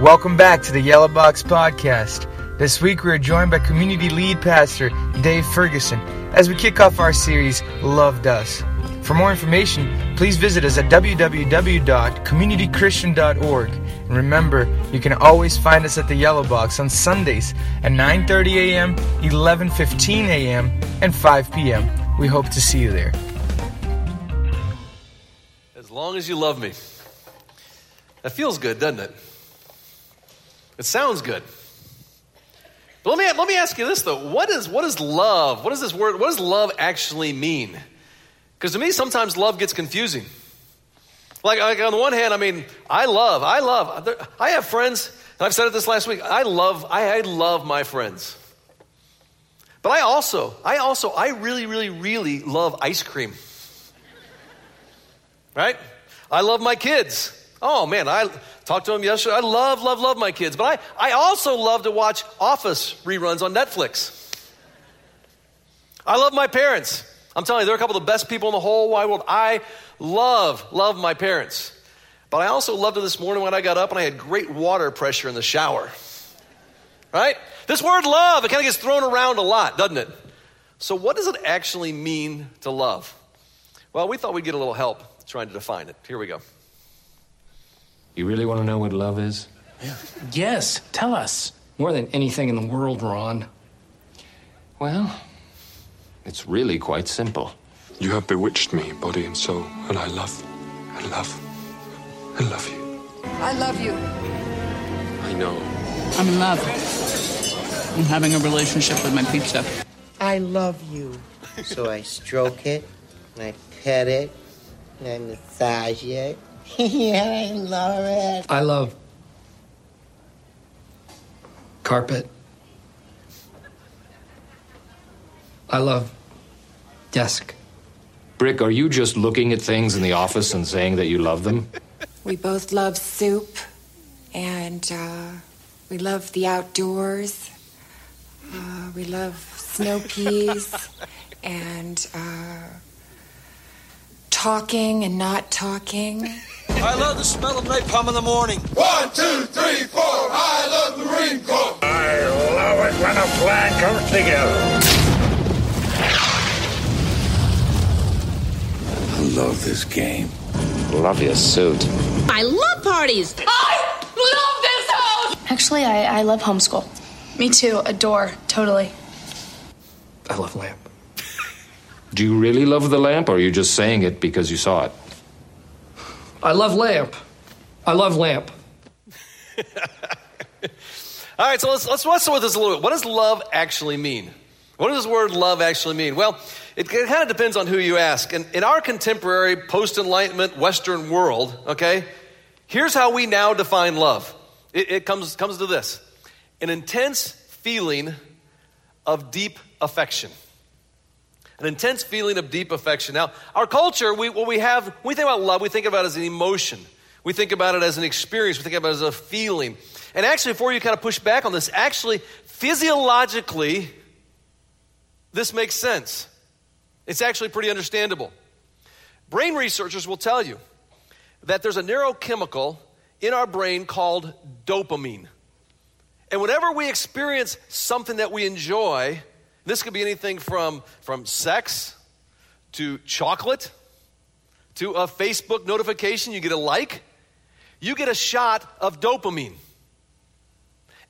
Welcome back to the Yellow Box Podcast. This week we are joined by community lead pastor Dave Ferguson as we kick off our series Love Does. For more information, please visit us at www.communitychristian.org. And remember, you can always find us at the Yellow Box on Sundays at 9:30 a.m., 11:15 a.m., and 5 p.m. We hope to see you there. As long as you love me. That feels good, doesn't it? It sounds good. But let me, let me ask you this though. What is, what is love? What does this word, what does love actually mean? Because to me, sometimes love gets confusing. Like, like, on the one hand, I mean, I love, I love, I have friends, and I've said it this last week, I love, I, I love my friends. But I also, I also, I really, really, really love ice cream. Right? I love my kids. Oh man, I talked to him yesterday. I love, love, love my kids. But I, I also love to watch Office reruns on Netflix. I love my parents. I'm telling you, they're a couple of the best people in the whole wide world. I love, love my parents. But I also loved it this morning when I got up and I had great water pressure in the shower. Right? This word love, it kind of gets thrown around a lot, doesn't it? So, what does it actually mean to love? Well, we thought we'd get a little help trying to define it. Here we go. You really want to know what love is? Yeah. Yes, tell us. More than anything in the world, Ron. Well, it's really quite simple. You have bewitched me, body and soul, and I love, I love, I love you. I love you. I know. I'm in love. I'm having a relationship with my pizza. I love you. So I stroke it, and I pet it, and I massage it. yeah, I love it. I love carpet. I love desk. Brick, are you just looking at things in the office and saying that you love them? We both love soup, and uh, we love the outdoors. Uh, we love snow peas, and uh, talking and not talking. I love the smell of napalm in the morning. One, two, three, four. I love the Marine Corps. I love it when a plan comes together. I love this game. Love your suit. I love parties. I love this house. Actually, I, I love homeschool. Me too. Adore. Totally. I love lamp. Do you really love the lamp, or are you just saying it because you saw it? I love lamp. I love lamp. All right, so let's, let's wrestle with this a little bit. What does love actually mean? What does this word love actually mean? Well, it, it kind of depends on who you ask. And in our contemporary post Enlightenment Western world, okay, here's how we now define love it, it comes, comes to this an intense feeling of deep affection an intense feeling of deep affection. Now, our culture, we, what we have, we think about love, we think about it as an emotion. We think about it as an experience. We think about it as a feeling. And actually, before you kind of push back on this, actually, physiologically, this makes sense. It's actually pretty understandable. Brain researchers will tell you that there's a neurochemical in our brain called dopamine. And whenever we experience something that we enjoy, this could be anything from, from sex to chocolate to a Facebook notification. You get a like, you get a shot of dopamine.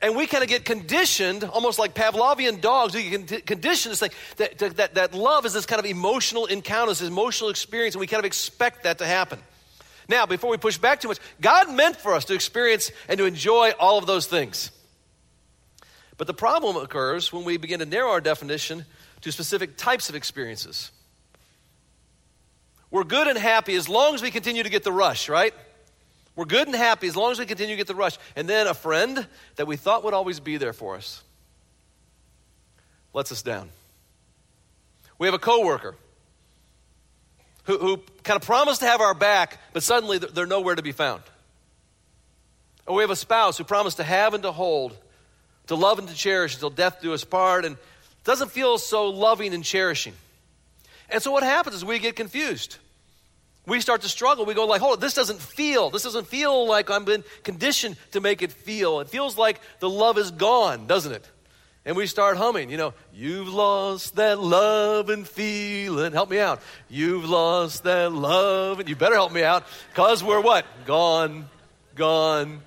And we kind of get conditioned, almost like Pavlovian dogs, we get conditioned to think that, that, that love is this kind of emotional encounter, this emotional experience, and we kind of expect that to happen. Now, before we push back too much, God meant for us to experience and to enjoy all of those things. But the problem occurs when we begin to narrow our definition to specific types of experiences. We're good and happy as long as we continue to get the rush, right? We're good and happy as long as we continue to get the rush. And then a friend that we thought would always be there for us lets us down. We have a coworker who, who kind of promised to have our back, but suddenly they're nowhere to be found. Or we have a spouse who promised to have and to hold to love and to cherish until death do us part, and doesn't feel so loving and cherishing. And so what happens is we get confused. we start to struggle. We go like, hold on, this doesn't feel. This doesn't feel like I'm been conditioned to make it feel. It feels like the love is gone, doesn't it? And we start humming, you know, you've lost that love and feeling. Help me out. You've lost that love. And you better help me out because we're what? Gone, gone.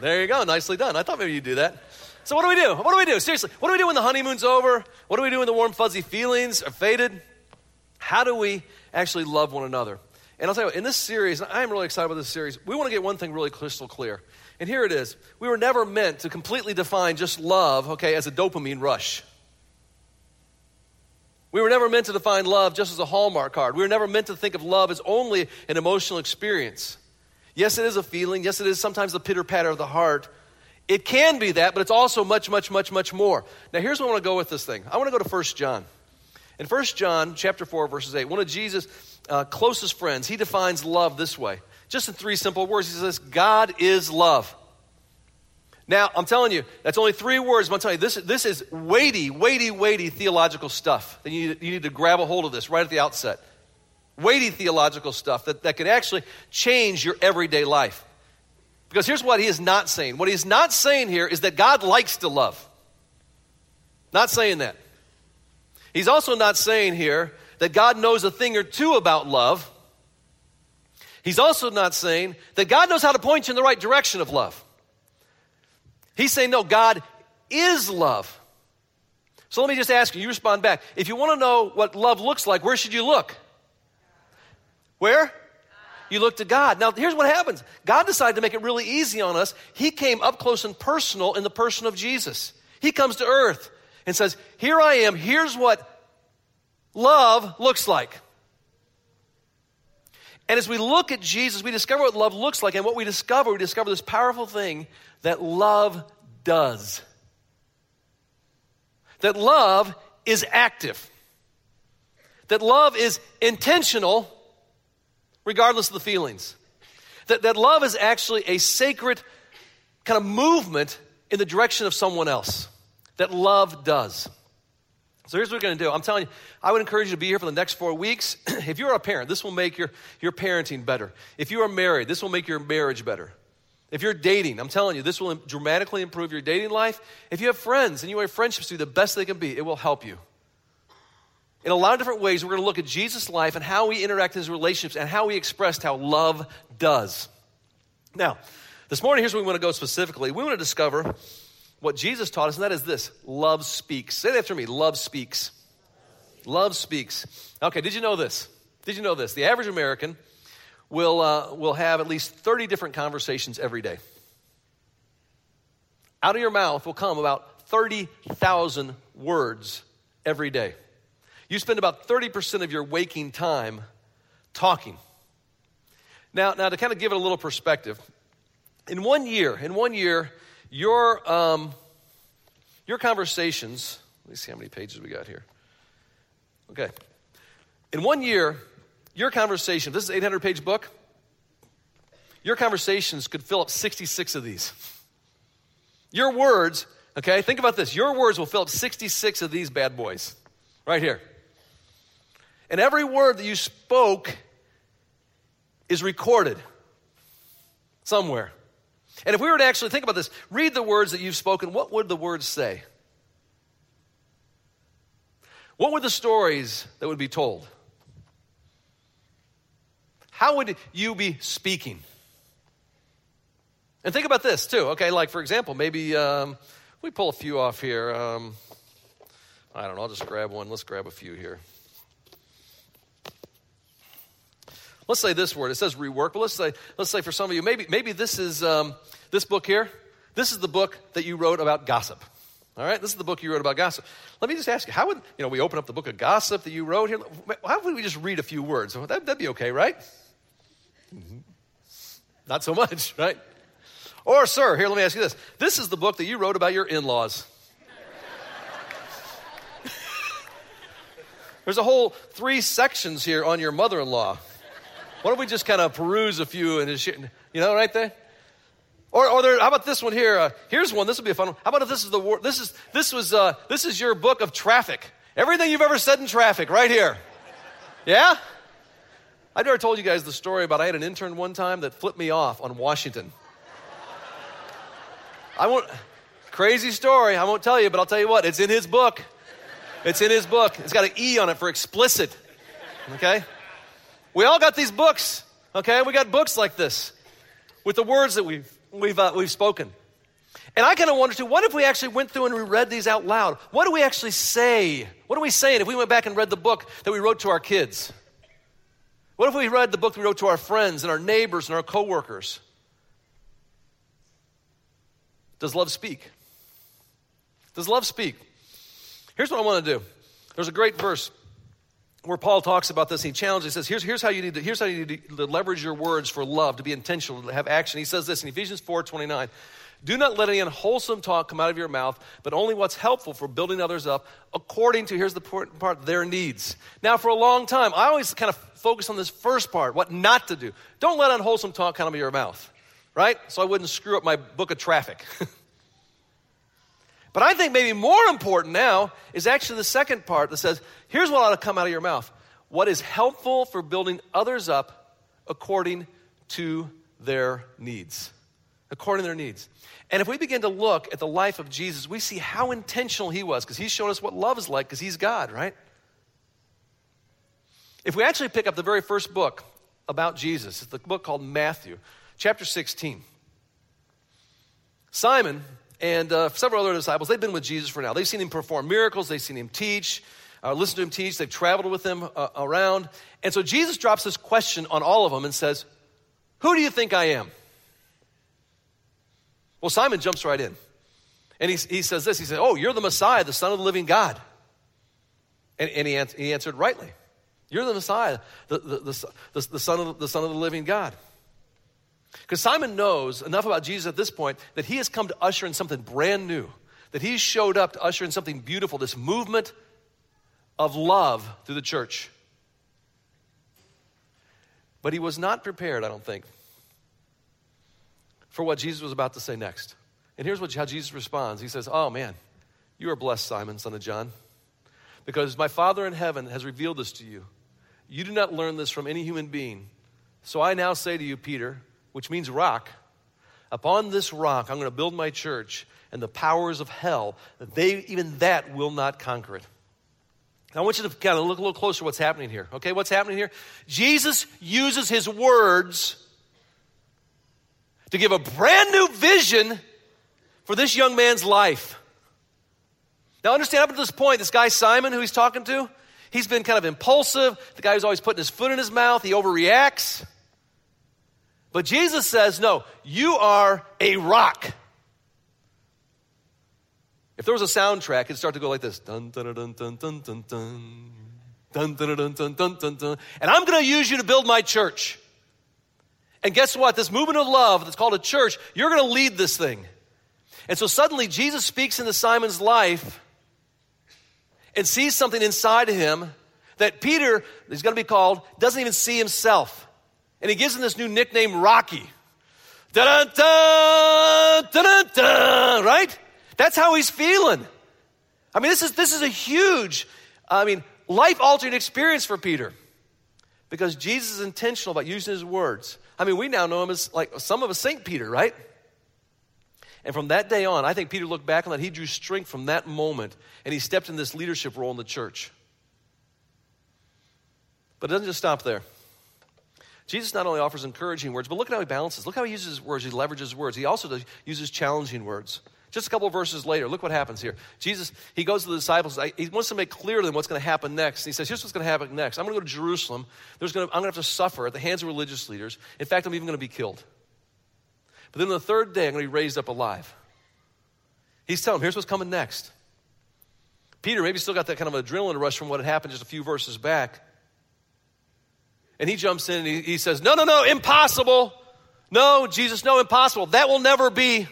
There you go. Nicely done. I thought maybe you'd do that. So, what do we do? What do we do? Seriously, what do we do when the honeymoon's over? What do we do when the warm, fuzzy feelings are faded? How do we actually love one another? And I'll tell you what, in this series, I'm really excited about this series, we want to get one thing really crystal clear. And here it is. We were never meant to completely define just love, okay, as a dopamine rush. We were never meant to define love just as a Hallmark card. We were never meant to think of love as only an emotional experience. Yes, it is a feeling. Yes, it is sometimes the pitter patter of the heart. It can be that, but it's also much, much, much, much more. Now, here's where I want to go with this thing. I want to go to 1 John. In 1 John chapter 4, verses 8, one of Jesus' uh, closest friends, he defines love this way. Just in three simple words. He says, God is love. Now, I'm telling you, that's only three words, but I'm telling you, this, this is weighty, weighty, weighty theological stuff. Need, you need to grab a hold of this right at the outset. Weighty theological stuff that, that can actually change your everyday life. Because here's what he is not saying. What he's not saying here is that God likes to love. Not saying that. He's also not saying here that God knows a thing or two about love. He's also not saying that God knows how to point you in the right direction of love. He's saying, no, God is love. So let me just ask you, you respond back. If you want to know what love looks like, where should you look? Where? You look to God. Now, here's what happens God decided to make it really easy on us. He came up close and personal in the person of Jesus. He comes to earth and says, Here I am. Here's what love looks like. And as we look at Jesus, we discover what love looks like. And what we discover, we discover this powerful thing that love does. That love is active. That love is intentional, regardless of the feelings. That, that love is actually a sacred kind of movement in the direction of someone else. That love does. So here's what we're going to do. I'm telling you, I would encourage you to be here for the next four weeks. if you're a parent, this will make your, your parenting better. If you are married, this will make your marriage better. If you're dating, I'm telling you, this will dramatically improve your dating life. If you have friends and you have friendships to do the best they can be, it will help you. In a lot of different ways, we're going to look at Jesus' life and how he interacted in his relationships and how he expressed how love does. Now, this morning, here's where we want to go specifically. We want to discover what Jesus taught us, and that is this love speaks. Say that after me love speaks. Love speaks. Okay, did you know this? Did you know this? The average American will, uh, will have at least 30 different conversations every day. Out of your mouth will come about 30,000 words every day. You spend about 30% of your waking time talking. Now, now to kind of give it a little perspective, in one year, in one year, your, um, your conversations, let me see how many pages we got here. Okay. In one year, your conversation, this is an 800 page book, your conversations could fill up 66 of these. Your words, okay, think about this. Your words will fill up 66 of these bad boys right here. And every word that you spoke is recorded somewhere. And if we were to actually think about this, read the words that you've spoken, what would the words say? What were the stories that would be told? How would you be speaking? And think about this too, okay? Like, for example, maybe um, we pull a few off here. Um, I don't know, I'll just grab one. Let's grab a few here. Let's say this word. It says rework, but let's say, let's say for some of you, maybe, maybe this is um, this book here. This is the book that you wrote about gossip. All right, this is the book you wrote about gossip. Let me just ask you, how would, you know, we open up the book of gossip that you wrote here? How would we just read a few words? That, would be okay, right? Mm-hmm. Not so much, right? Or, sir, here, let me ask you this. This is the book that you wrote about your in laws. There's a whole three sections here on your mother in law. Why don't we just kind of peruse a few and you know, right there? Or, or there, how about this one here? Uh, here's one. This would be a fun one. How about if this is the war? this is this was uh, this is your book of traffic? Everything you've ever said in traffic, right here. Yeah? I've never told you guys the story about I had an intern one time that flipped me off on Washington. I won't, crazy story. I won't tell you, but I'll tell you what, it's in his book. It's in his book. It's got an E on it for explicit. Okay? We all got these books. Okay? We got books like this with the words that we've, we've, uh, we've spoken. And I kind of wonder too, what if we actually went through and we read these out loud? What do we actually say? What are we saying if we went back and read the book that we wrote to our kids? What if we read the book we wrote to our friends and our neighbors and our coworkers? Does love speak? Does love speak? Here's what I want to do. There's a great verse where Paul talks about this. He challenges. He says, here's, here's, how you need to, here's how you need to leverage your words for love, to be intentional, to have action. He says this in Ephesians 4 29. Do not let any unwholesome talk come out of your mouth, but only what's helpful for building others up according to, here's the important part, their needs. Now, for a long time, I always kind of focus on this first part, what not to do. Don't let unwholesome talk come out of your mouth, right? So I wouldn't screw up my book of traffic. but I think maybe more important now is actually the second part that says, here's what ought to come out of your mouth what is helpful for building others up according to their needs. According to their needs. And if we begin to look at the life of Jesus, we see how intentional he was because he's shown us what love is like because he's God, right? If we actually pick up the very first book about Jesus, it's the book called Matthew, chapter 16. Simon and uh, several other disciples, they've been with Jesus for now. They've seen him perform miracles, they've seen him teach, uh, listen to him teach, they've traveled with him uh, around. And so Jesus drops this question on all of them and says, Who do you think I am? Well, Simon jumps right in. And he, he says this He said, Oh, you're the Messiah, the Son of the living God. And, and he, he answered rightly. You're the Messiah, the, the, the, the, son, of the son of the living God. Because Simon knows enough about Jesus at this point that he has come to usher in something brand new, that he showed up to usher in something beautiful, this movement of love through the church. But he was not prepared, I don't think, for what Jesus was about to say next. And here's what, how Jesus responds He says, Oh man, you are blessed, Simon, son of John, because my Father in heaven has revealed this to you. You do not learn this from any human being. So I now say to you, Peter, which means rock, upon this rock I'm going to build my church, and the powers of hell, they even that will not conquer it. I want you to kind of look a little closer what's happening here. Okay, what's happening here? Jesus uses his words to give a brand new vision for this young man's life. Now, understand up to this point, this guy Simon, who he's talking to, he's been kind of impulsive. The guy who's always putting his foot in his mouth, he overreacts. But Jesus says, No, you are a rock. If there was a soundtrack, it'd start to go like this dun dun dun dun dun dun dun. Dun, dun, dun, dun, dun, dun, dun. And I'm going to use you to build my church. And guess what? This movement of love that's called a church, you're going to lead this thing. And so suddenly Jesus speaks into Simon's life and sees something inside of him that Peter, he's going to be called, doesn't even see himself. And he gives him this new nickname, Rocky. Da-da-da, da-da-da, right? That's how he's feeling. I mean, this is, this is a huge, I mean, life altering experience for Peter because Jesus is intentional about using his words. I mean, we now know him as like some of us St. Peter, right? And from that day on, I think Peter looked back on that. He drew strength from that moment and he stepped in this leadership role in the church. But it doesn't just stop there. Jesus not only offers encouraging words, but look at how he balances. Look how he uses his words. He leverages words. He also does, uses challenging words. Just a couple verses later, look what happens here. Jesus, he goes to the disciples. He wants to make clear to them what's going to happen next. He says, Here's what's going to happen next. I'm going to go to Jerusalem. There's to, I'm going to have to suffer at the hands of religious leaders. In fact, I'm even going to be killed. But then on the third day, I'm going to be raised up alive. He's telling them, Here's what's coming next. Peter maybe still got that kind of adrenaline rush from what had happened just a few verses back. And he jumps in and he, he says, No, no, no, impossible. No, Jesus, no, impossible. That will never be.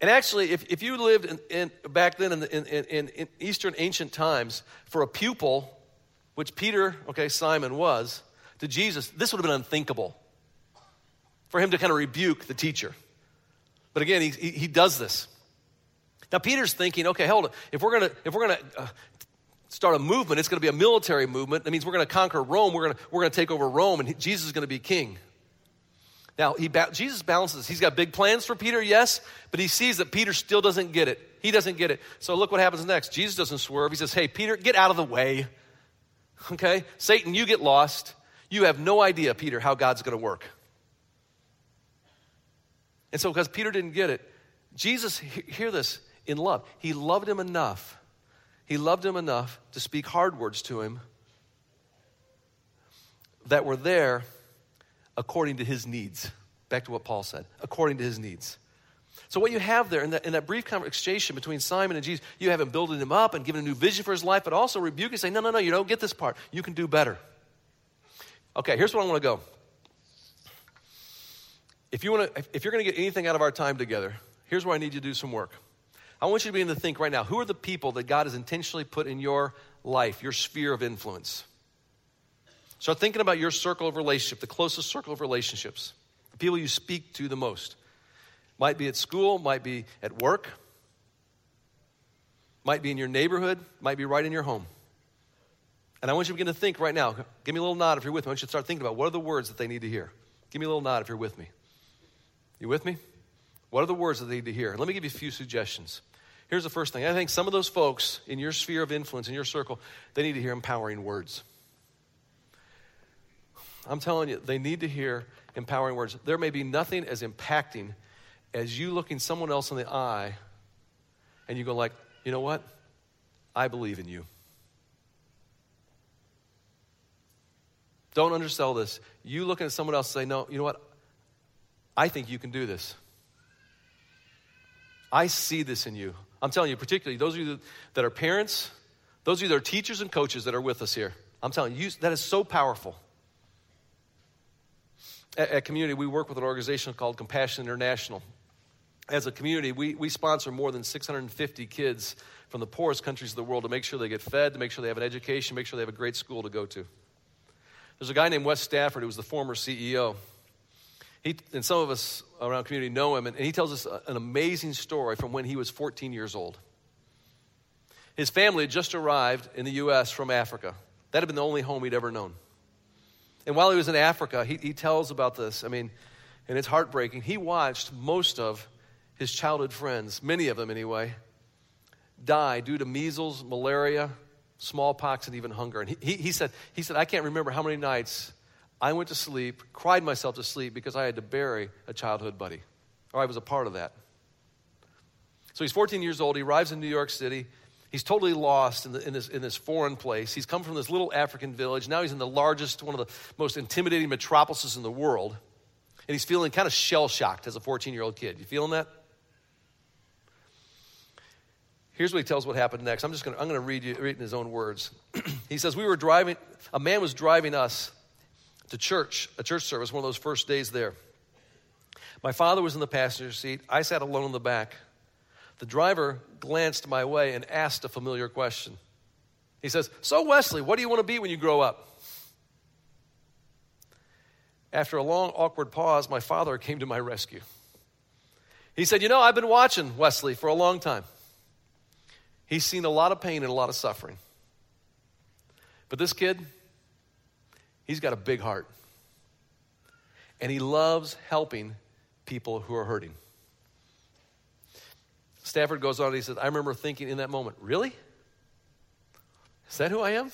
And actually, if, if you lived in, in, back then in, in, in Eastern ancient times, for a pupil, which Peter, okay, Simon was, to Jesus, this would have been unthinkable for him to kind of rebuke the teacher. But again, he, he, he does this. Now Peter's thinking, okay, hold on. If we're gonna if we're gonna uh, start a movement, it's going to be a military movement. That means we're going to conquer Rome. We're going to we're going to take over Rome, and Jesus is going to be king. Now he Jesus balances. He's got big plans for Peter, yes, but he sees that Peter still doesn't get it. He doesn't get it. So look what happens next. Jesus doesn't swerve. He says, "Hey, Peter, get out of the way." Okay, Satan, you get lost. You have no idea, Peter, how God's going to work. And so, because Peter didn't get it, Jesus, hear this, in love. He loved him enough. He loved him enough to speak hard words to him that were there according to his needs. Back to what Paul said, according to his needs. So, what you have there in that, in that brief conversation between Simon and Jesus, you have him building him up and giving a new vision for his life, but also rebuking, saying, No, no, no, you don't get this part. You can do better. Okay, here's where I want to go. If, you wanna, if you're going to get anything out of our time together, here's where I need you to do some work. I want you to begin to think right now who are the people that God has intentionally put in your life, your sphere of influence? Start thinking about your circle of relationship, the closest circle of relationships, the people you speak to the most. Might be at school, might be at work, might be in your neighborhood, might be right in your home. And I want you to begin to think right now. Give me a little nod if you're with me. I want you to start thinking about what are the words that they need to hear. Give me a little nod if you're with me. You with me? What are the words that they need to hear? Let me give you a few suggestions. Here's the first thing. I think some of those folks in your sphere of influence, in your circle, they need to hear empowering words. I'm telling you, they need to hear empowering words. There may be nothing as impacting as you looking someone else in the eye and you go like, you know what? I believe in you. Don't undersell this. You looking at someone else and say, no, you know what? I think you can do this. I see this in you. I'm telling you, particularly those of you that are parents, those of you that are teachers and coaches that are with us here. I'm telling you, that is so powerful. At, at Community, we work with an organization called Compassion International. As a community, we, we sponsor more than 650 kids from the poorest countries of the world to make sure they get fed, to make sure they have an education, make sure they have a great school to go to. There's a guy named Wes Stafford who was the former CEO. He, and some of us around community know him, and, and he tells us an amazing story from when he was 14 years old. His family had just arrived in the U.S. from Africa. That had been the only home he'd ever known. And while he was in Africa, he, he tells about this. I mean, and it's heartbreaking. He watched most of his childhood friends, many of them anyway, die due to measles, malaria, smallpox, and even hunger. And he, he, he, said, he said, I can't remember how many nights I went to sleep, cried myself to sleep because I had to bury a childhood buddy, or I was a part of that. So he's 14 years old. He arrives in New York City. He's totally lost in, the, in, this, in this foreign place. He's come from this little African village. Now he's in the largest, one of the most intimidating metropolises in the world. And he's feeling kind of shell shocked as a 14 year old kid. You feeling that? Here's what he tells what happened next. I'm just going to, I'm going to read you read in his own words. he says, We were driving, a man was driving us to church, a church service, one of those first days there. My father was in the passenger seat. I sat alone in the back. The driver glanced my way and asked a familiar question. He says, So, Wesley, what do you want to be when you grow up? After a long, awkward pause, my father came to my rescue. He said, You know, I've been watching Wesley for a long time. He's seen a lot of pain and a lot of suffering. But this kid, He's got a big heart. And he loves helping people who are hurting. Stafford goes on and he says, I remember thinking in that moment, really? Is that who I am?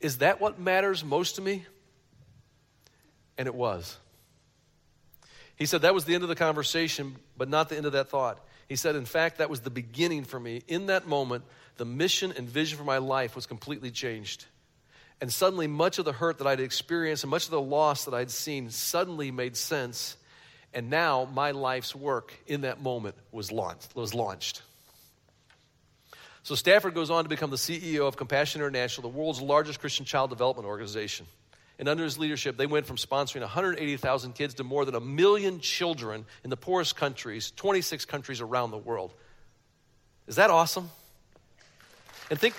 Is that what matters most to me? And it was. He said that was the end of the conversation, but not the end of that thought. He said, in fact, that was the beginning for me. In that moment, the mission and vision for my life was completely changed. And suddenly, much of the hurt that I'd experienced and much of the loss that I'd seen suddenly made sense. And now my life's work in that moment was launched. Was launched. So Stafford goes on to become the CEO of Compassion International, the world's largest Christian child development organization. And under his leadership, they went from sponsoring 180,000 kids to more than a million children in the poorest countries, 26 countries around the world. Is that awesome? And think,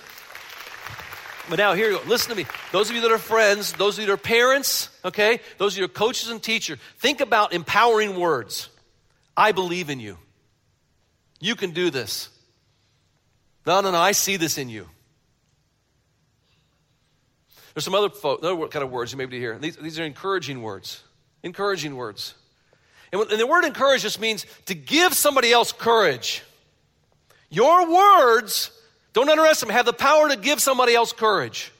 but now here you go. Listen to me. Those of you that are friends, those of you that are parents, okay, those of you that are coaches and teachers, think about empowering words. I believe in you. You can do this. No, no, no, I see this in you. There's some other, fo- other kind of words you may be here. These, these are encouraging words. Encouraging words. And, and the word encourage just means to give somebody else courage. Your words, don't underestimate, have the power to give somebody else courage.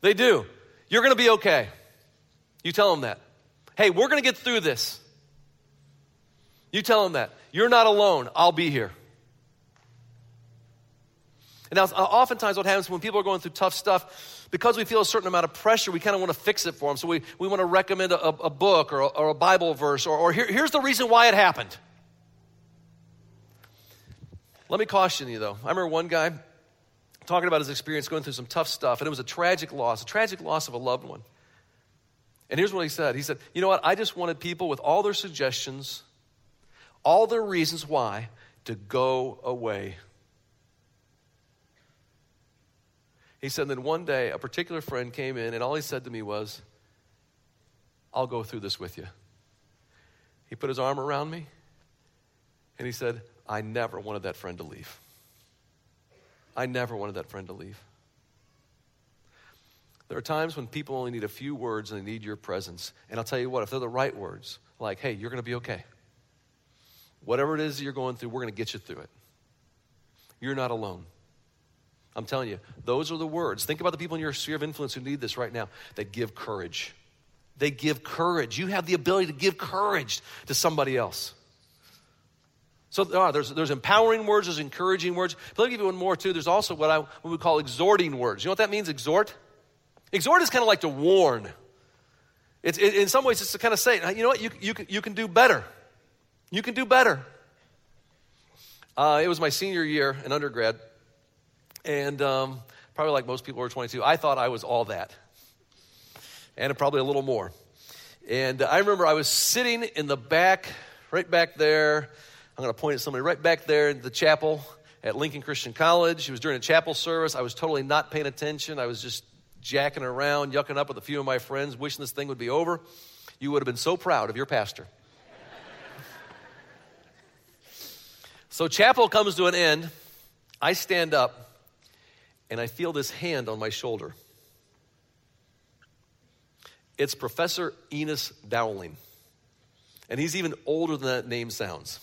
They do. You're going to be okay. You tell them that. Hey, we're going to get through this. You tell them that. You're not alone. I'll be here. And now, uh, oftentimes, what happens when people are going through tough stuff, because we feel a certain amount of pressure, we kind of want to fix it for them. So we, we want to recommend a, a book or a, or a, Bible verse, or, or here, here's the reason why it happened. Let me caution you, though. I remember one guy talking about his experience going through some tough stuff, and it was a tragic loss, a tragic loss of a loved one. And here's what he said He said, You know what? I just wanted people with all their suggestions, all their reasons why, to go away. He said, Then one day, a particular friend came in, and all he said to me was, I'll go through this with you. He put his arm around me, and he said, I never wanted that friend to leave. I never wanted that friend to leave. There are times when people only need a few words and they need your presence. And I'll tell you what, if they're the right words, like, hey, you're going to be okay. Whatever it is that you're going through, we're going to get you through it. You're not alone. I'm telling you, those are the words. Think about the people in your sphere of influence who need this right now that give courage. They give courage. You have the ability to give courage to somebody else. So there are, there's, there's empowering words, there's encouraging words. But let me give you one more, too. There's also what, I, what we call exhorting words. You know what that means, exhort? Exhort is kind of like to warn. It's, it, in some ways, it's to kind of say, you know what, you, you, can, you can do better. You can do better. Uh, it was my senior year in undergrad, and um, probably like most people who are 22, I thought I was all that, and probably a little more. And I remember I was sitting in the back, right back there. I'm going to point at somebody right back there in the chapel at Lincoln Christian College. It was during a chapel service. I was totally not paying attention. I was just jacking around, yucking up with a few of my friends, wishing this thing would be over. You would have been so proud of your pastor. so, chapel comes to an end. I stand up and I feel this hand on my shoulder. It's Professor Enos Dowling. And he's even older than that name sounds.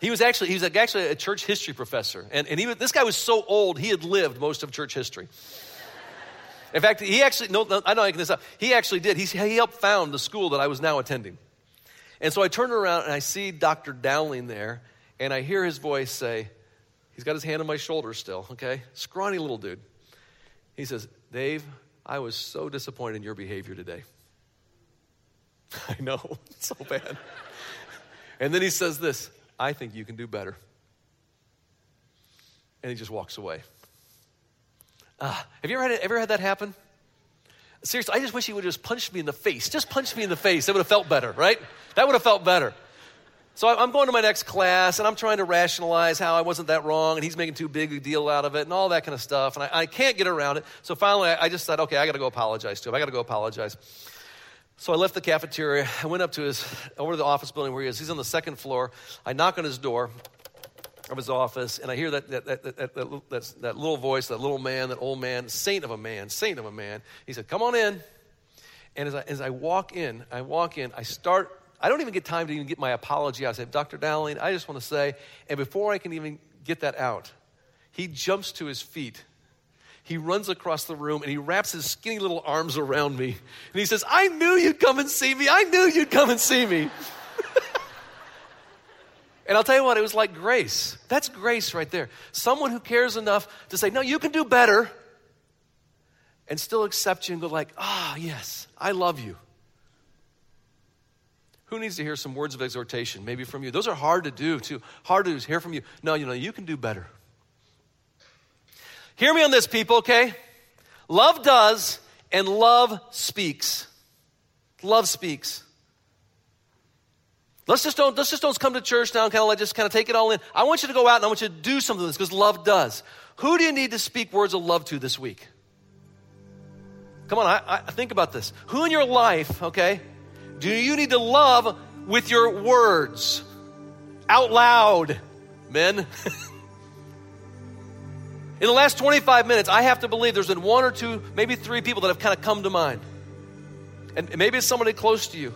He was actually, he was actually a church history professor. And, and this guy was so old, he had lived most of church history. In fact, he actually, no, no I'm not making this up. He actually did. He, he helped found the school that I was now attending. And so I turn around and I see Dr. Dowling there, and I hear his voice say, he's got his hand on my shoulder still, okay? Scrawny little dude. He says, Dave, I was so disappointed in your behavior today. I know, so bad. and then he says this I think you can do better. And he just walks away. Uh, have you ever had, ever had that happen? Seriously, I just wish he would have just punched me in the face. Just punched me in the face. That would have felt better, right? That would have felt better. So I'm going to my next class and I'm trying to rationalize how I wasn't that wrong and he's making too big a deal out of it and all that kind of stuff. And I, I can't get around it. So finally, I, just said, okay, I got to go apologize to him. I got to go apologize. So I left the cafeteria. I went up to his, over to the office building where he is. He's on the second floor. I knock on his door of his office, and I hear that, that, that, that, that, that, little voice, that little man, that old man, saint of a man, saint of a man. He said, Come on in. And as I, as I walk in, I walk in, I start, I don't even get time to even get my apology out. I say, Dr. Dowling, I just want to say, and before I can even get that out, he jumps to his feet. He runs across the room and he wraps his skinny little arms around me. And he says, I knew you'd come and see me. I knew you'd come and see me. And I'll tell you what, it was like grace. That's grace right there. Someone who cares enough to say, no, you can do better, and still accept you and go like, ah, oh, yes, I love you. Who needs to hear some words of exhortation, maybe from you? Those are hard to do, too. Hard to hear from you. No, you know, you can do better. Hear me on this, people, okay? Love does, and love speaks. Love speaks. Let's just don't, let's just don't come to church now and kind of like just kind of take it all in. I want you to go out and I want you to do something with this because love does. Who do you need to speak words of love to this week? Come on, I, I think about this. Who in your life, okay, do you need to love with your words? out loud, men. In the last 25 minutes, I have to believe there's been one or two, maybe three people that have kind of come to mind. And maybe it's somebody close to you.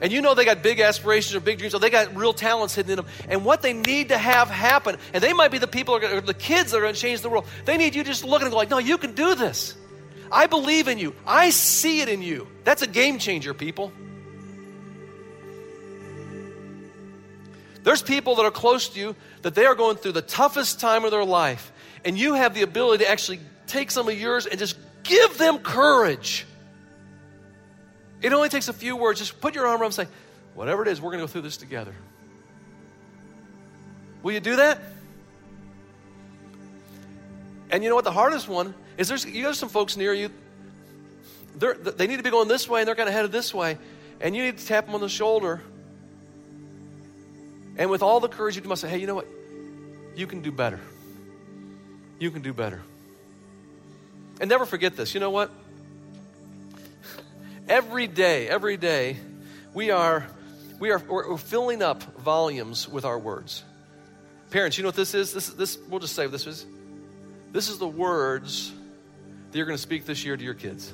And you know they got big aspirations or big dreams, or they got real talents hidden in them. And what they need to have happen, and they might be the people, or the kids that are going to change the world. They need you just look and go like, no, you can do this. I believe in you. I see it in you. That's a game changer, people. There's people that are close to you that they are going through the toughest time of their life, and you have the ability to actually take some of yours and just give them courage. It only takes a few words. Just put your arm around and say, whatever it is, we're going to go through this together. Will you do that? And you know what? The hardest one is there's you got some folks near you. They need to be going this way, and they're kind of headed this way, and you need to tap them on the shoulder and with all the courage you must say, hey, you know what? You can do better. You can do better. And never forget this. You know what? Every day, every day, we are we are we're, filling up volumes with our words. Parents, you know what this is? This this we'll just say this is. This is the words that you're going to speak this year to your kids.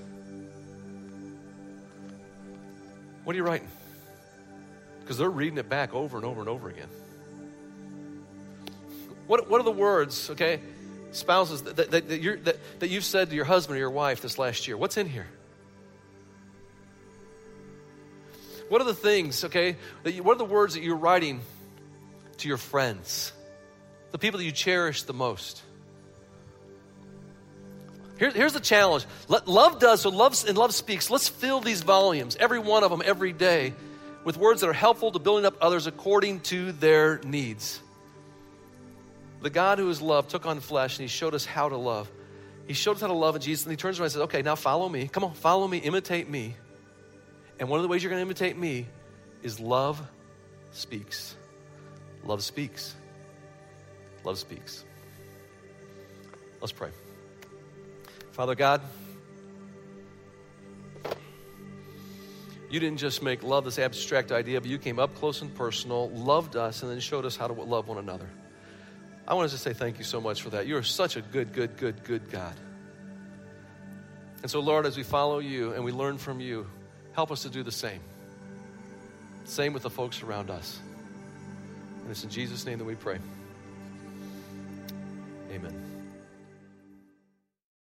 What are you writing? because they're reading it back over and over and over again. What, what are the words, okay, spouses, that, that, that, you that, you've said to your husband or your wife this last year? What's in here? What are the things, okay, you, what are the words that you're writing to your friends, the people that you cherish the most? Here, here's the challenge. Let, love does, so love and love speaks. Let's fill these volumes, every one of them, every day, with words that are helpful to building up others according to their needs. The God who is love took on flesh and he showed us how to love. He showed us how to love in Jesus and he turns around and says, Okay, now follow me. Come on, follow me, imitate me. And one of the ways you're going to imitate me is love speaks. Love speaks. Love speaks. Let's pray. Father God, You didn't just make love this abstract idea, but you came up close and personal, loved us, and then showed us how to love one another. I want to just say thank you so much for that. You are such a good, good, good, good God. And so, Lord, as we follow you and we learn from you, help us to do the same. Same with the folks around us. And it's in Jesus' name that we pray. Amen.